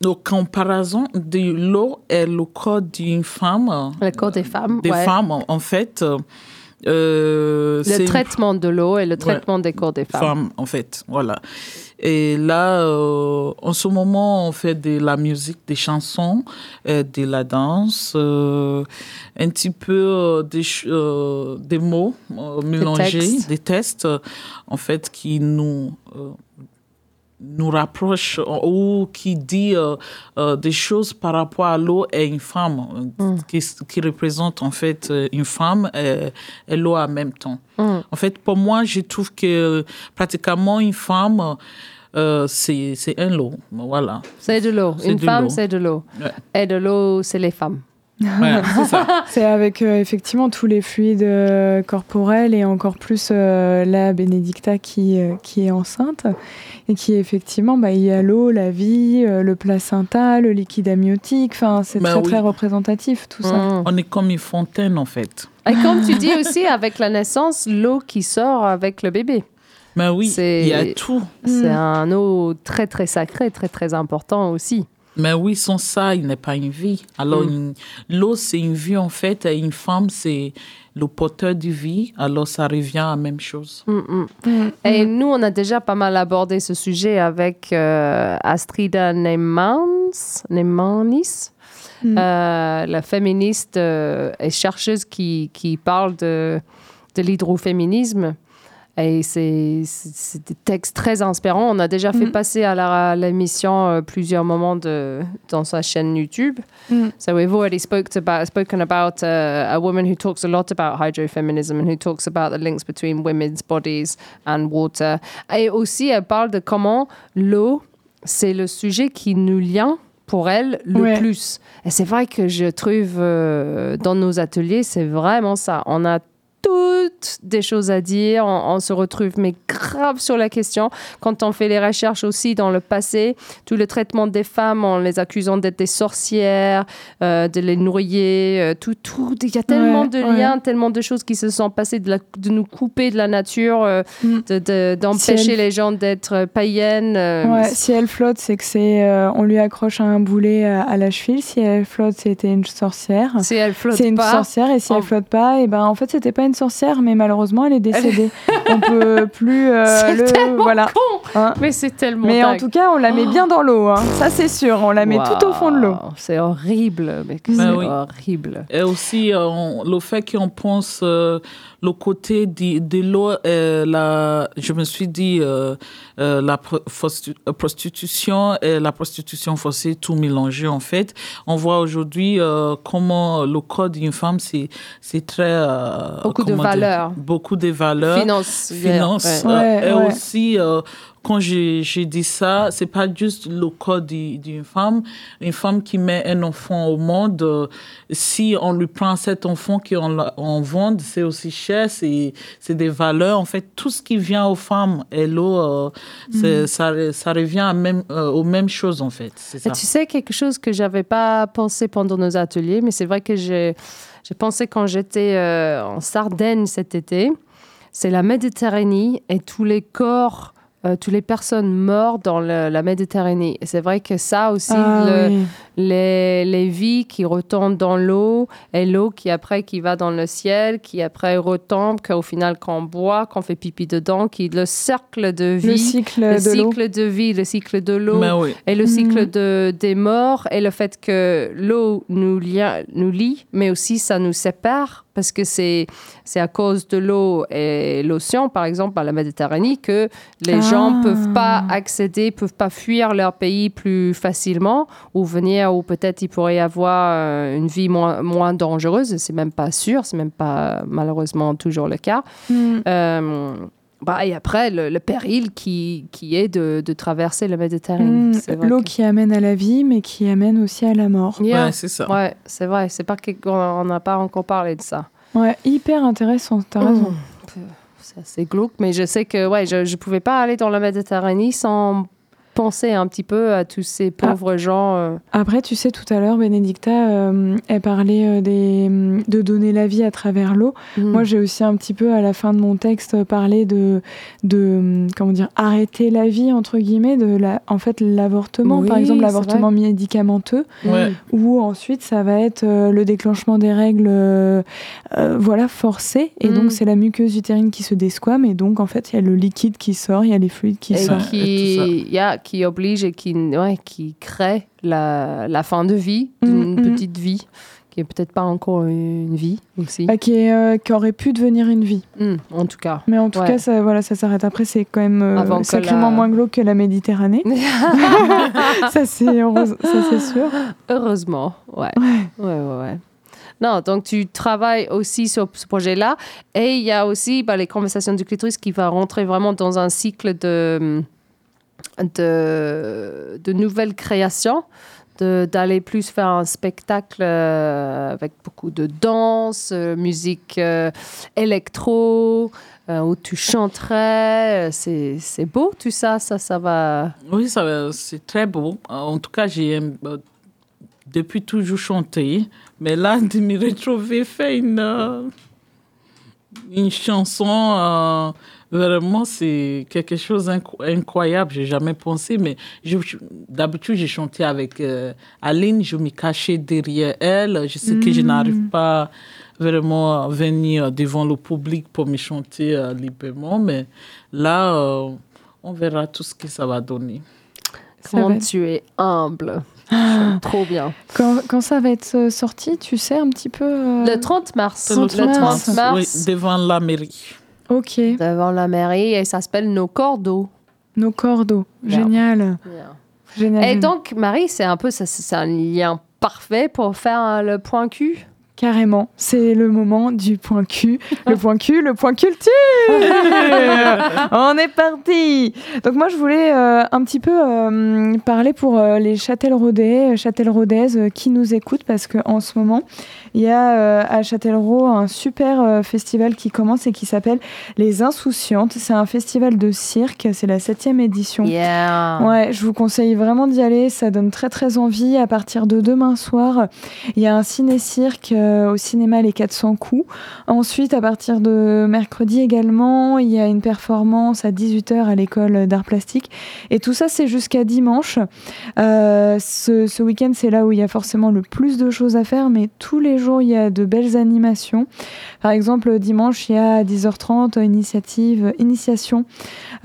nos comparaisons de l'eau et le corps d'une femme. Le corps des femmes. Des ouais. femmes, en- en fait. Euh, Le une traitement de l'eau et le traitement des corps des femmes. femme, en fait. Voilà. Et là, euh, en ce moment, on fait de la musique, des chansons, euh, de la danse, un petit peu des, des mots mélangés, textes. des tests, en fait, qui nous, nous rapprochent euh, ou qui dit euh, euh, des choses par rapport à l'eau et une femme, euh, qui, qui représente en fait une femme et, et l'eau en même temps. En fait, pour moi, je trouve que pratiquement une femme, euh, c'est un lot. Voilà. C'est de l'eau. Une de femme, c'est de l'eau. Ouais. Et de l'eau, c'est les femmes. Voilà, c'est avec euh, effectivement tous les fluides euh, corporels et encore plus euh, la Bénédicta qui, euh, qui est enceinte et qui effectivement, bah, il y a l'eau, la vie, euh, le placenta, le liquide amniotique, enfin c'est Bah très oui. très représentatif tout ça. Mm. On est comme une fontaine, en fait. Et comme tu dis aussi, avec la naissance, l'eau qui sort avec le bébé. Mais oui, il y a tout. C'est un eau très, très sacré, très, très important aussi. Mais oui, sans ça, il n'est pas une vie. Alors, une- l'eau, c'est une vie, en fait, et une femme, c'est le porteur de vie. Alors, ça revient à la même chose. Mm, mm. Et nous, on a déjà pas mal abordé ce sujet avec euh, Astrida Neymans, Neymanis, euh, la féministe euh, et chercheuse qui, qui parle de, de l'hydroféminisme. Et c'est des textes très inspirants. On a déjà fait Mhm. passer à l'émission euh, plusieurs moments de, dans sa chaîne YouTube. Mhm. So we've already spoke about, spoken about uh, a woman who talks a lot about hydrofeminism and who talks about the links between women's bodies and water. Et aussi, elle parle de comment l'eau, c'est le sujet qui nous lie pour elle le Ouais. plus. Et c'est vrai que je trouve euh, dans nos ateliers, c'est vraiment ça. On a toutes des choses à dire, on, on se retrouve mais grave sur la question. Quand on fait les recherches aussi dans le passé, tout le traitement des femmes en les accusant d'être des sorcières, euh, de les noyer, euh, tout, tout. Il y a tellement Ouais, de ouais. liens, tellement de choses qui se sont passées, de, la- de nous couper de la nature, euh, Mm. de- de- d'empêcher Si elle- les gens d'être païennes. Ouais, si elle flotte, c'est que c'est on lui accroche un boulet à, à la cheville. Si elle flotte, c'était une sorcière. Si elle flotte C'est une pas, sorcière et si elle flotte pas, et ben en fait c'était pas une sorcière, mais malheureusement elle est décédée. on peut plus euh, C'est le tellement voilà. con. Hein. Mais c'est tellement Mais en tout cas, on la met bien dans l'eau. hein. Ça c'est sûr, on la met tout au fond de l'eau. C'est horrible, mais que Ben c'est oui. horrible. Et aussi, euh, on- le fait qu'on pense euh, le côté de, de l'eau, euh, la, je me suis dit, euh, euh, la prostitution et la prostitution forcée, tout mélangé en fait. On voit aujourd'hui euh, comment le corps d'une femme, c'est c'est très... Beaucoup de dire, valeurs. Beaucoup de valeurs Finance. finance. ouais. euh, Ouais, et ouais. aussi, quand j'ai dit ça, c'est pas juste le corps du- d'une femme. Une femme qui met un enfant au monde, euh, si on lui prend cet enfant qu'on on vend, c'est aussi cher, c'est des valeurs. En fait, tout ce qui vient aux femmes l'eau, euh, c'est- ça, ça revient à même, euh, aux mêmes choses, en fait. Ça. tu sais quelque chose que j'avais pas pensé pendant nos ateliers, mais c'est vrai que j'ai j'ai pensé quand j'étais euh, en Sardaigne cet été. C'est la Méditerranée et tous les corps, toutes les personnes mortes dans le- la Méditerranée. C'est vrai que ça aussi, Ah, le- oui. Les, les vies qui retombent dans l'eau et l'eau qui après qui va dans le ciel, qui après retombe, qu'au final qu'on boit, qu'on fait pipi dedans, qui le cercle de vie, Le cycle le de l'eau. cycle de vie, le cycle de l'eau oui. et le Mhm. cycle de, des morts et le fait que l'eau nous, lia- nous lie, mais aussi ça nous sépare parce que c'est c'est à cause de l'eau et l'océan, par exemple, à la Méditerranée, que les gens Ah. peuvent pas accéder, peuvent pas fuir leur pays plus facilement ou venir où peut-être il pourrait y avoir euh, une vie moins, moins dangereuse. C'est même pas sûr, c'est même pas malheureusement toujours le cas. Mm. Euh, bah, et après, le, le péril qui, qui est de, de traverser la Méditerranée. Mm. C'est vrai L'eau que- qui amène à la vie, mais qui amène aussi à la mort. Yeah. Ouais, c'est ça. Ouais, c'est vrai. C'est pas que- on n'a pas encore parlé de ça. Ouais, hyper intéressant. T'as raison. Mm. C'est assez glauque, mais je sais que ouais, je ne pouvais pas aller dans la Méditerranée sans penser un petit peu à tous ces pauvres gens. euh, Après, tu sais, tout à l'heure, Bénédicta, euh, elle parlait euh, des, de donner la vie à travers l'eau. mm. Moi, j'ai aussi un petit peu, à la fin de mon texte, parlé de, de comment dire, arrêter la vie, entre guillemets, de la, en fait, l'avortement, Oui, par exemple, l'avortement médicamenteux, Ouais. où ensuite, ça va être euh, le déclenchement des règles, euh, voilà, forcé. Et Mm. donc, c'est la muqueuse utérine qui se desquame. Et donc, en fait, il y a le liquide qui sort, il y a les fluides qui et sortent. et qui, yeah, qui oblige et qui, ouais, qui crée la, la fin de vie d'une Mm, mm. petite vie, qui est peut-être pas encore une vie aussi. Bah, qui, est, euh, qui aurait pu devenir une vie. Mm, en tout cas. Mais en tout Ouais. cas, ça, voilà, ça s'arrête. Après, c'est quand même euh, sacrément la- moins glauque que la Méditerranée. ça, c'est heureuse- sûr. Heureusement, ouais. Ouais, ouais, ouais. Non, donc tu travailles aussi sur ce projet-là. Et il y a aussi bah, les conversations du clitoris qui va rentrer vraiment dans un cycle de, de, de nouvelles créations, d'aller plus faire un spectacle euh, avec beaucoup de danse, euh, musique euh, électro, où tu chanterais. C'est beau tout ça, ça, ça va... Oui, c'est très beau. En tout cas, j'ai depuis toujours chanté, mais là, de me retrouver faire une, une chanson, vraiment, c'est quelque chose d'incroyable. J'ai jamais pensé, mais je- je- d'habitude, j'ai chanté avec euh, Aline, je me cachais derrière elle. Je sais que je n'arrive pas vraiment à venir devant le public pour me chanter euh, librement, mais là, euh, on verra tout ce que ça va donner. Comment tu es humble? Trop bien. Quand, quand ça va être euh, sorti, tu sais un petit peu. euh, Le 30 mars. Le 30 mars, mars. oui, devant la mairie. Ok. devant la mairie et ça s'appelle Nos cordeaux. Nos cordeaux. Génial. Génial. Et donc, Marie, c'est un peu, ça- c'est un lien parfait pour faire euh, le point Q? Carrément, c'est le moment du point Q. Le point Q, le point culture On est parti Donc moi, je voulais euh, un petit peu euh, parler pour euh, les Châtelleraudais, Châtelleraudaises euh, qui nous écoutent, parce qu'en ce moment, il y a euh, à Châtellerault un super euh, festival qui commence et qui s'appelle Les Insouciantes. C'est un festival de cirque, c'est la septième édition. Yeah. Ouais, je vous conseille vraiment d'y aller, ça donne très très envie. À partir de demain soir, il y a un ciné-cirque euh, au cinéma Les 400 coups. Ensuite, à partir de mercredi également, il y a une performance à 18h à l'école d'art plastique. Et tout ça, c'est jusqu'à dimanche. Euh, ce ce week-end, c'est là où il y a forcément le plus de choses à faire, mais tous les jours, il y a de belles animations. Par exemple, dimanche, il y a à 10h30 initiative, initiation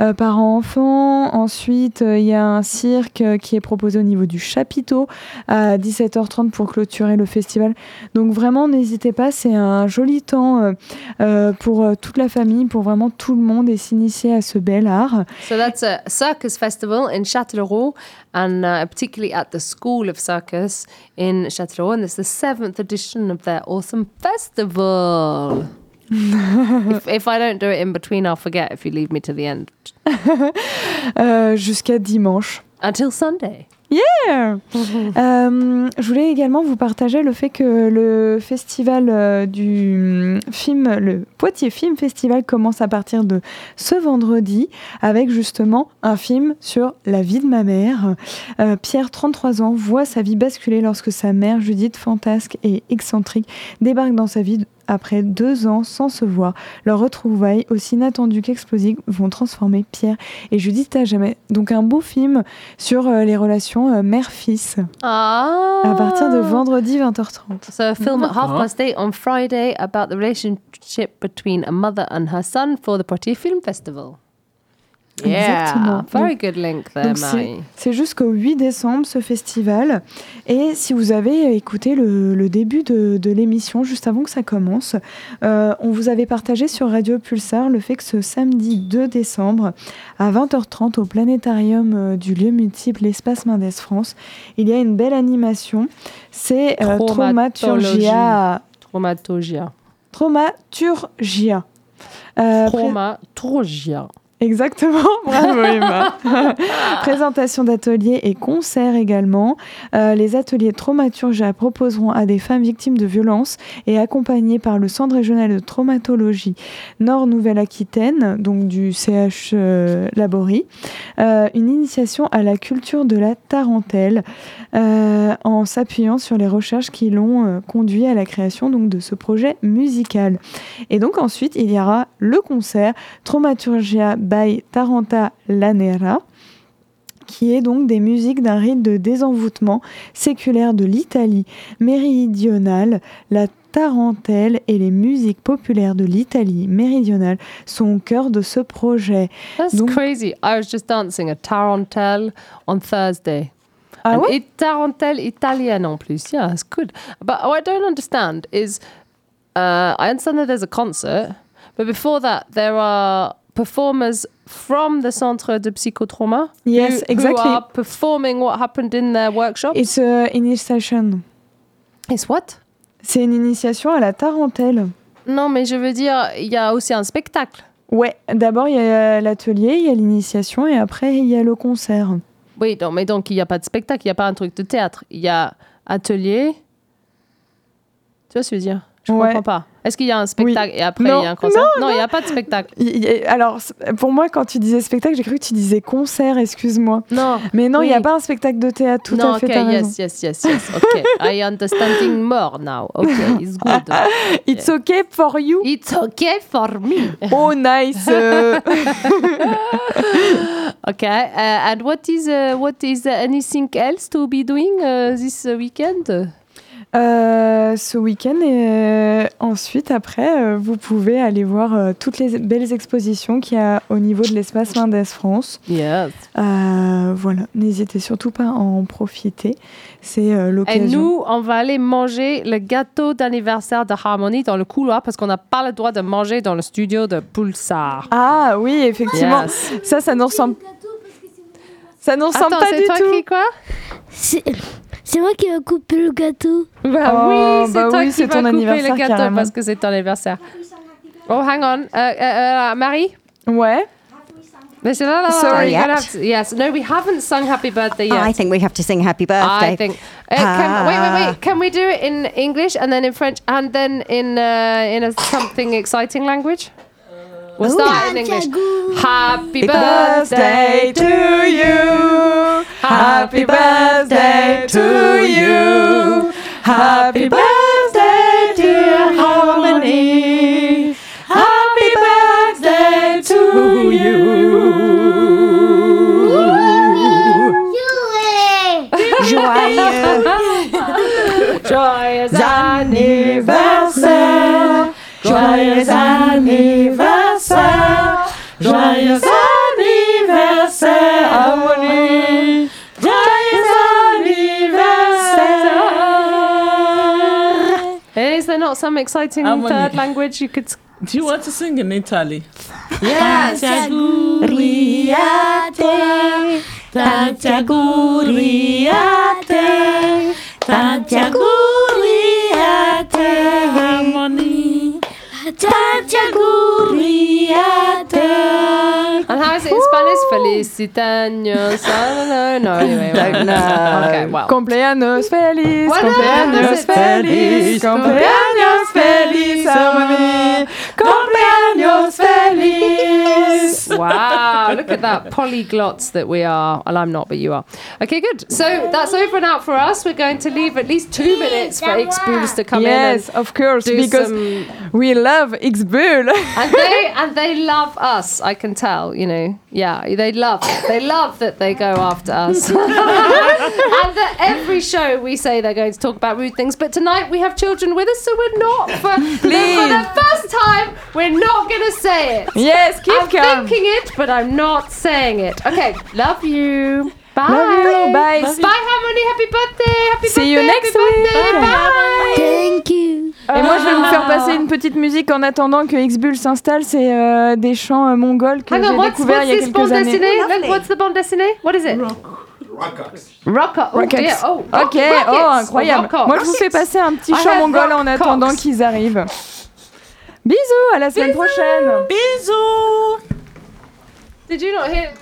euh, parents-enfants. Ensuite, euh, il y a un cirque euh, qui est proposé au niveau du chapiteau à 17h30 pour clôturer le festival. Donc vraiment, n'hésitez pas, c'est un joli temps euh, pour toute la famille, pour vraiment tout le monde et s'initier à ce bel art. So that's a circus festival in Châtellerault, and uh, particularly at the School of Circus in Châtellerault. And it's the seventh edition of their awesome festival. if, if I don't do it in between, I'll forget if you leave me to the end. Euh, Jusqu'à dimanche. Until Sunday. Yeah Euh, je voulais également vous partager le fait que le festival euh, du hum, film, le Poitiers Film Festival commence à partir de ce vendredi avec justement un film sur la vie de ma mère. Euh, Pierre, 33 ans, voit sa vie basculer lorsque sa mère, Judith, fantasque et excentrique, débarque dans sa vie après deux ans sans se voir. Leurs retrouvailles, aussi inattendues qu'explosives, vont transformer Pierre et Judith à jamais. Donc un beau film sur euh, les relations euh, mère-fils Ah. à partir de vendredi 20h30. So a film at half D'accord. past eight on Friday about the relationship between a mother and her son for the Poitiers Film Festival. Yeah, Exactement. very good link there, Donc c'est- jusqu'au 8 décembre ce festival. Et si vous avez écouté le, le début de, de l'émission, juste avant que ça commence, euh, on vous avait partagé sur Radio Pulsar le fait que ce samedi 2 décembre, à 20h30, au planétarium euh, du lieu multiple Espace Mendes France, il y a une belle animation. C'est euh. Traumaturgia. Traumatogia. Traumaturgia. Euh, Traumaturgia. Exactement, bravo Emma. Présentation d'ateliers et concerts également. Euh, les ateliers Traumaturgia proposeront à des femmes victimes de violences et accompagnées par le Centre régional de traumatologie Nord-Nouvelle-Aquitaine, donc du CH euh, Laborie, euh, une initiation à la culture de la tarentelle euh, en s'appuyant sur les recherches qui l'ont conduit à la création donc, de ce projet musical. Et donc ensuite, il y aura le concert Traumaturgia by Taranta Lanera qui est donc des musiques d'un rite de désenvoûtement séculaire de l'Italie méridionale. La tarentelle et les musiques populaires de l'Italie méridionale sont au cœur de ce projet. That's Donc- crazy. I was just dancing a tarantelle on Thursday. Ah And ouais? it- italienne en plus. Yeah, it's good. But what I don't understand is uh, I understand that there's a concert, but before that, there are performers from the Centre de Psychotrauma Yes, who, exactly. who are performing what happened in their workshop. It's a initiation. It's what? C'est une initiation à la tarentelle. Non, mais je veux dire, il y a aussi un spectacle. Ouais, d'abord il y a l'atelier, il y a l'initiation et après il y a le concert. Oui, non, mais donc il n'y a pas de spectacle, il n'y a pas un truc de théâtre. Il y a atelier. Tu vois ce que je veux dire? Je Ouais. comprends pas. Est-ce qu'il y a un spectacle et après Non, il y a un concert Non, il n'y a pas de spectacle. Alors, pour moi, quand tu disais spectacle, j'ai cru que tu disais concert, excuse-moi. Non. Mais non, il n'y a pas un spectacle de théâtre, tout non, à fait, ok, t'as raison. yes, yes, yes, yes. Ok, I understanding more now. Ok, it's good. It's okay for you. It's okay for me. Oh, nice. Okay, uh, and what is uh, what is anything else to be doing uh, this weekend? Euh, ce week-end et euh, ensuite après euh, vous pouvez aller voir euh, toutes les belles expositions qu'il y a au niveau de l'espace Mendes France. Yes. Euh, voilà, n'hésitez surtout pas à en profiter. C'est euh, Et l'occasion. nous, on va aller manger le gâteau d'anniversaire de Harmony dans le couloir parce qu'on n'a pas le droit de manger dans le studio de Pulsar. Ah oui, effectivement. Yes. Ça, ça nous ressemble. Ça nous ressemble Attends, pas c'est du toi tout. qui quoi? C'est c'est moi qui ai coupé le gâteau. Bah Oh, oui, c'est bah toi oui, qui c'est vas ton couper anniversaire, le gâteau carrément. parce que c'est ton anniversaire. Oh, hang on. Euh, euh, euh, Marie? Ouais. Mais c'est là, là, là, Sorry, gonna yet. to- yes. No, we haven't sung Happy Birthday yet. I think we have to sing happy birthday. I think. Uh, can, wait, wait, wait. Can we do it in English and then in French and then in uh, in a something exciting language? We'll start in English. Happy birthday to you. Happy birthday to you. Happy birthday, dear Harmony. Happy birthday to you. Joyeux. Joyeux anniversaire. Joyeux anniversaire. Joyeux anniversaire, Is there not some exciting Harmony. third language you could? Do you want to sing in Italy? Yes. Tantiaguriate, tantiaguriate, tantiaguriate, harmony, tantiaguriate and how is it in Spanish? Feliz. No, no, no. Cumpleaños feliz. Cumpleaños feliz. Cumpleaños feliz, feliz, feliz, cumpleaños feliz. Wow, look at that polyglots that we are. Well, I'm not, but you are. Okay, good. So that's over and out for us. We're going to leave at least two minutes for Xbools to come Yes, in Yes, of course, because some. we love X-Bull. And they and they love us. I can tell. You know, yeah, they love it. They love that they go after us. and that every show we say they're going to talk about rude things, but tonight we have children with us, so we're not. For, for the first time, we're not going to say it. yes, keep I'm calm. thinking it, but I'm not saying it. Okay, love you. Bye. Love you. Bye. Bye, Harmony. Happy birthday. Happy See birthday. you next happy birthday. week. Bye. Thank you. Et moi, je vais vous faire Ah. passer une petite musique en attendant que X-Bull s'installe. C'est euh, des chants euh, mongols que j'ai what's il y a this quelques bande années. Look, what's the bande dessinée? What is it? Rock. Oh, Rockets. Oh, Ok, oh rockets. incroyable. Moi, je vous fais passer un petit chant mongol en attendant qu'ils arrivent. Bisous, à la semaine prochaine. Bisous! Did you not hear?